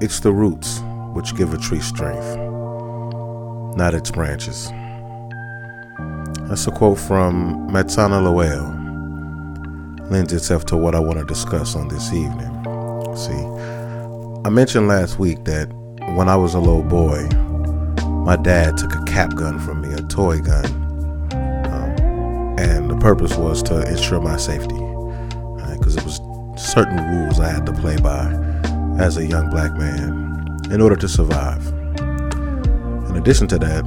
It's the roots which give a tree strength, not its branches. That's a quote from Matshona Dhliwayo. Lends itself to what I want to discuss on this evening. See, I mentioned last week that when I was a little boy, my dad took a cap gun from me, a toy gun, um, and the purpose was to ensure my safety, because right? it was certain rules I had to play by as a young black man in order to survive. In addition to that,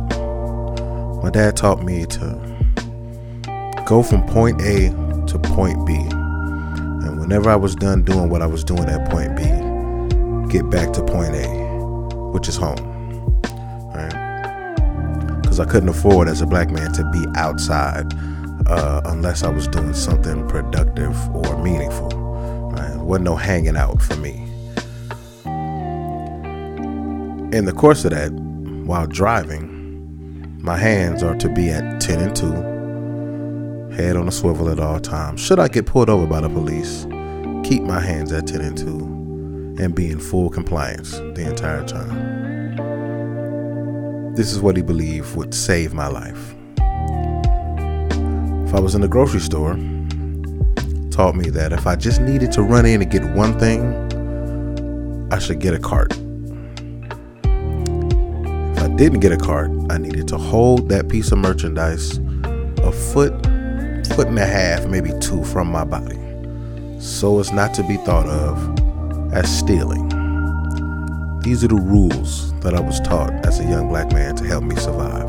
my dad taught me to go from point A to point B. And whenever I was done doing what I was doing at point B, get back to point A, which is home. Right? Because I couldn't afford as a black man to be outside uh, unless I was doing something productive or meaningful. Right? Wasn't no hanging out for me. In the course of that, while driving, my hands are to be at 10 and 2, head on a swivel at all times. Should I get pulled over by the police, keep my hands at 10 and 2 and be in full compliance the entire time. This is what he believed would save my life. If I was in the grocery store, taught me that if I just needed to run in and get one thing, I should get a cart. Didn't get a cart, I needed to hold that piece of merchandise a foot, foot and a half, maybe two from my body, so as not to be thought of as stealing. These are the rules that I was taught as a young black man to help me survive.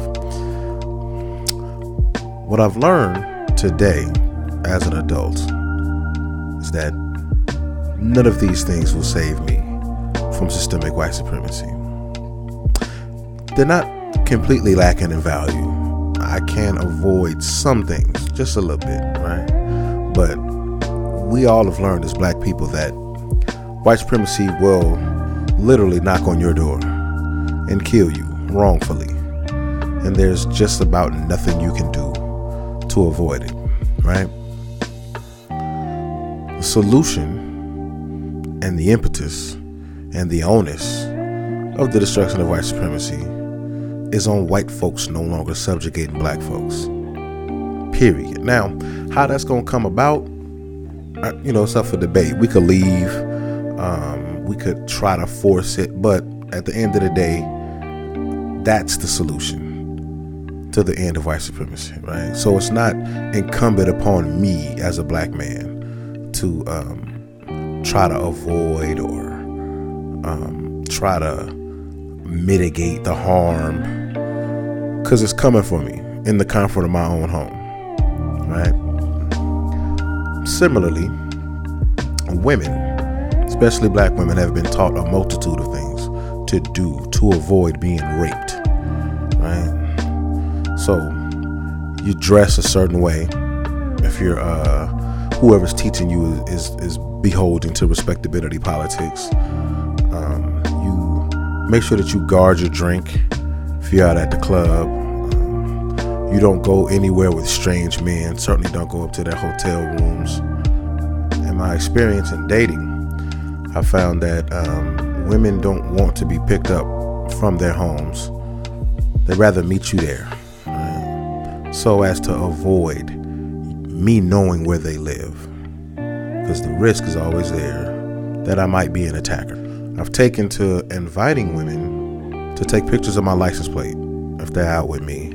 What I've learned today as an adult is that none of these things will save me from systemic white supremacy. They're not completely lacking in value. I can avoid some things, just a little bit, right? But we all have learned as black people that white supremacy will literally knock on your door and kill you wrongfully. And there's just about nothing you can do to avoid it, right? The solution and the impetus and the onus of the destruction of white supremacy is on white folks no longer subjugating black folks. Period. Now, how that's going to come about, you know, it's up for debate. We could leave, um, we could try to force it, but at the end of the day, that's the solution to the end of white supremacy, right? So it's not incumbent upon me as a black man to um, try to avoid or um, try to mitigate the harm because it's coming for me in the comfort of my own home. Right? Similarly, women, especially black women, have been taught a multitude of things to do to avoid being raped. Right? So, you dress a certain way. If you're, uh, whoever's teaching you is, is, is beholden to respectability politics. Um, you make sure that you guard your drink if you're out at the club, um, you don't go anywhere with strange men. Certainly don't go up to their hotel rooms. In my experience in dating, I found that um, women don't want to be picked up from their homes. They'd rather meet you there. Right? So as to avoid me knowing where they live. Because the risk is always there that I might be an attacker. I've taken to inviting women to take pictures of my license plate if they're out with me,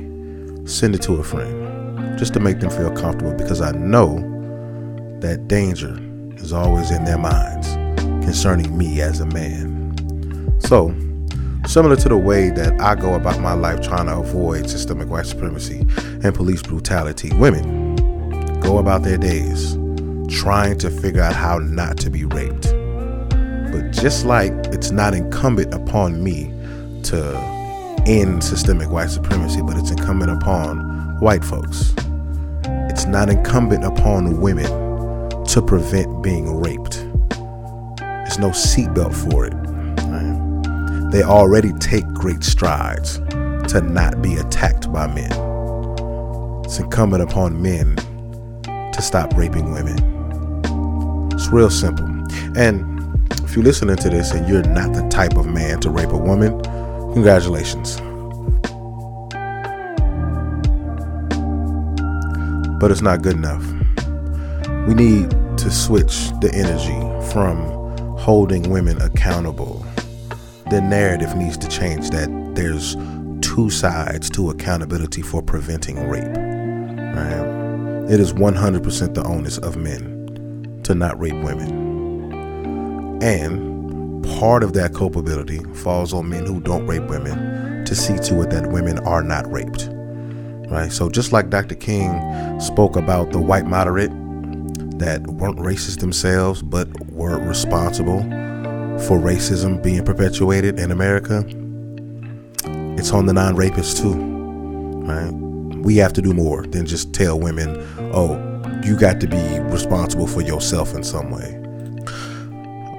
send it to a friend just to make them feel comfortable because I know that danger is always in their minds concerning me as a man. So, similar to the way that I go about my life trying to avoid systemic white supremacy and police brutality, women go about their days trying to figure out how not to be raped. But just like it's not incumbent upon me to end systemic white supremacy, but it's incumbent upon white folks. It's not incumbent upon women to prevent being raped. There's no seatbelt for it. Right? They already take great strides to not be attacked by men. It's incumbent upon men to stop raping women. It's real simple. And if you're listening to this and you're not the type of man to rape a woman, congratulations. But it's not good enough. We need to switch the energy from holding women accountable. The narrative needs to change that there's two sides to accountability for preventing rape. Right? It is 100% the onus of men to not rape women. And part of that culpability falls on men who don't rape women to see to it that women are not raped. Right? So just like Dr. King spoke about the white moderate that weren't racist themselves but were responsible for racism being perpetuated in America, it's on the non rapists too. Right? We have to do more than just tell women, oh, you got to be responsible for yourself in some way.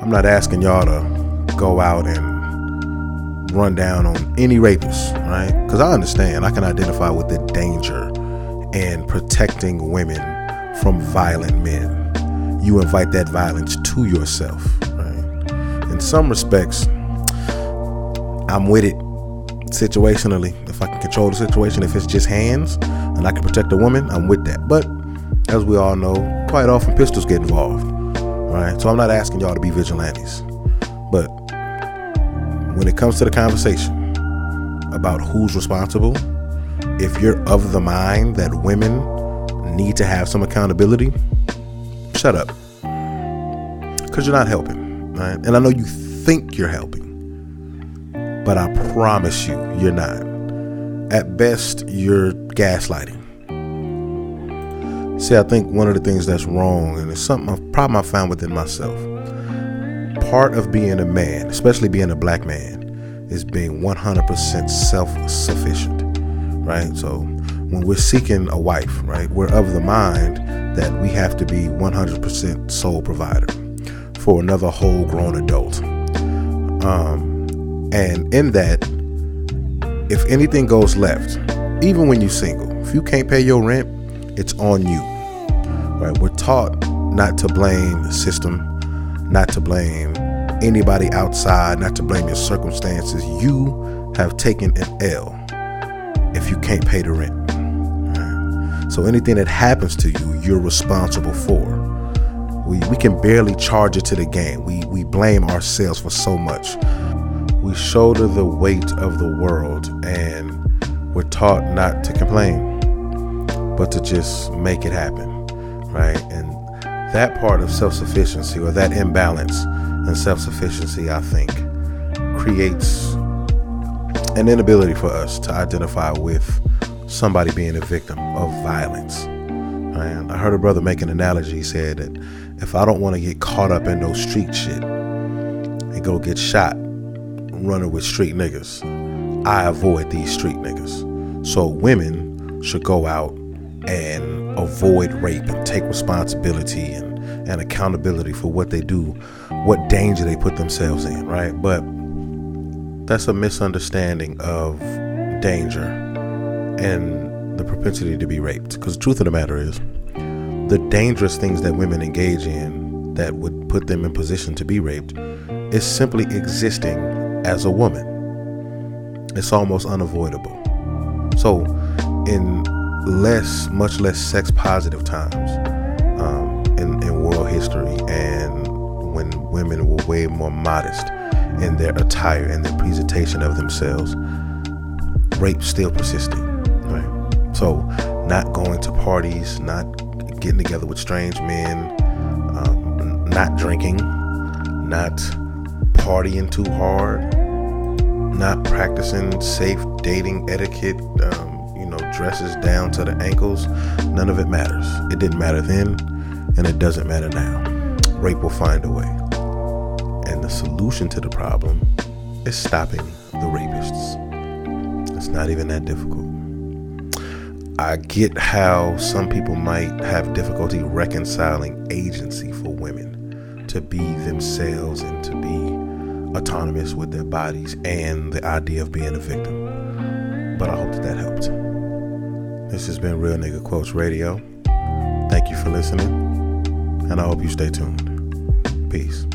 I'm not asking y'all to go out and run down on any rapist, right? Because I understand, I can identify with the danger in protecting women from violent men. You invite that violence to yourself, right? In some respects, I'm with it situationally. If I can control the situation, if it's just hands and I can protect a woman, I'm with that. But as we all know, quite often pistols get involved right? So I'm not asking y'all to be vigilantes. But when it comes to the conversation about who's responsible, if you're of the mind that women need to have some accountability, shut up. Because you're not helping, right? And I know you think you're helping, but I promise you, you're not. At best, you're gaslighting. See, I think one of the things that's wrong, and it's something, a problem I found within myself. Part of being a man, especially being a black man, is being 100% self sufficient, right? So when we're seeking a wife, right, we're of the mind that we have to be 100% sole provider for another whole grown adult. Um, and in that, if anything goes left, even when you're single, if you can't pay your rent, it's on you. Right? We're taught not to blame the system, not to blame anybody outside, not to blame your circumstances. You have taken an L if you can't pay the rent. So anything that happens to you, you're responsible for. We, we can barely charge it to the game. We, we blame ourselves for so much. We shoulder the weight of the world and we're taught not to complain but to just make it happen, right? And that part of self sufficiency or that imbalance in self sufficiency, I think, creates an inability for us to identify with somebody being a victim of violence. And I heard a brother make an analogy. He said that if I don't want to get caught up in no street shit and go get shot running with street niggas, I avoid these street niggas. So women should go out and avoid rape and take responsibility and, and accountability for what they do, what danger they put themselves in, right? But that's a misunderstanding of danger and the propensity to be raped. Because the truth of the matter is, the dangerous things that women engage in that would put them in position to be raped is simply existing as a woman. It's almost unavoidable. So, in less, much less sex positive times um, in, in world history, and when women were way more modest in their attire and their presentation of themselves, rape still persisted. Right? So, not going to parties, not getting together with strange men, um, not drinking, not partying too hard, not practicing safe dating etiquette. Um, dresses down to the ankles, none of it matters. It didn't matter then, and it doesn't matter now. Rape will find a way. And the solution to the problem is stopping the rapists. It's not even that difficult. I get how some people might have difficulty reconciling agency for women to be themselves and to be autonomous with their bodies and the idea of being a victim. But I hope that that helped. This has been Real Nigga Quotes Radio. Thank you for listening, and I hope you stay tuned. Peace.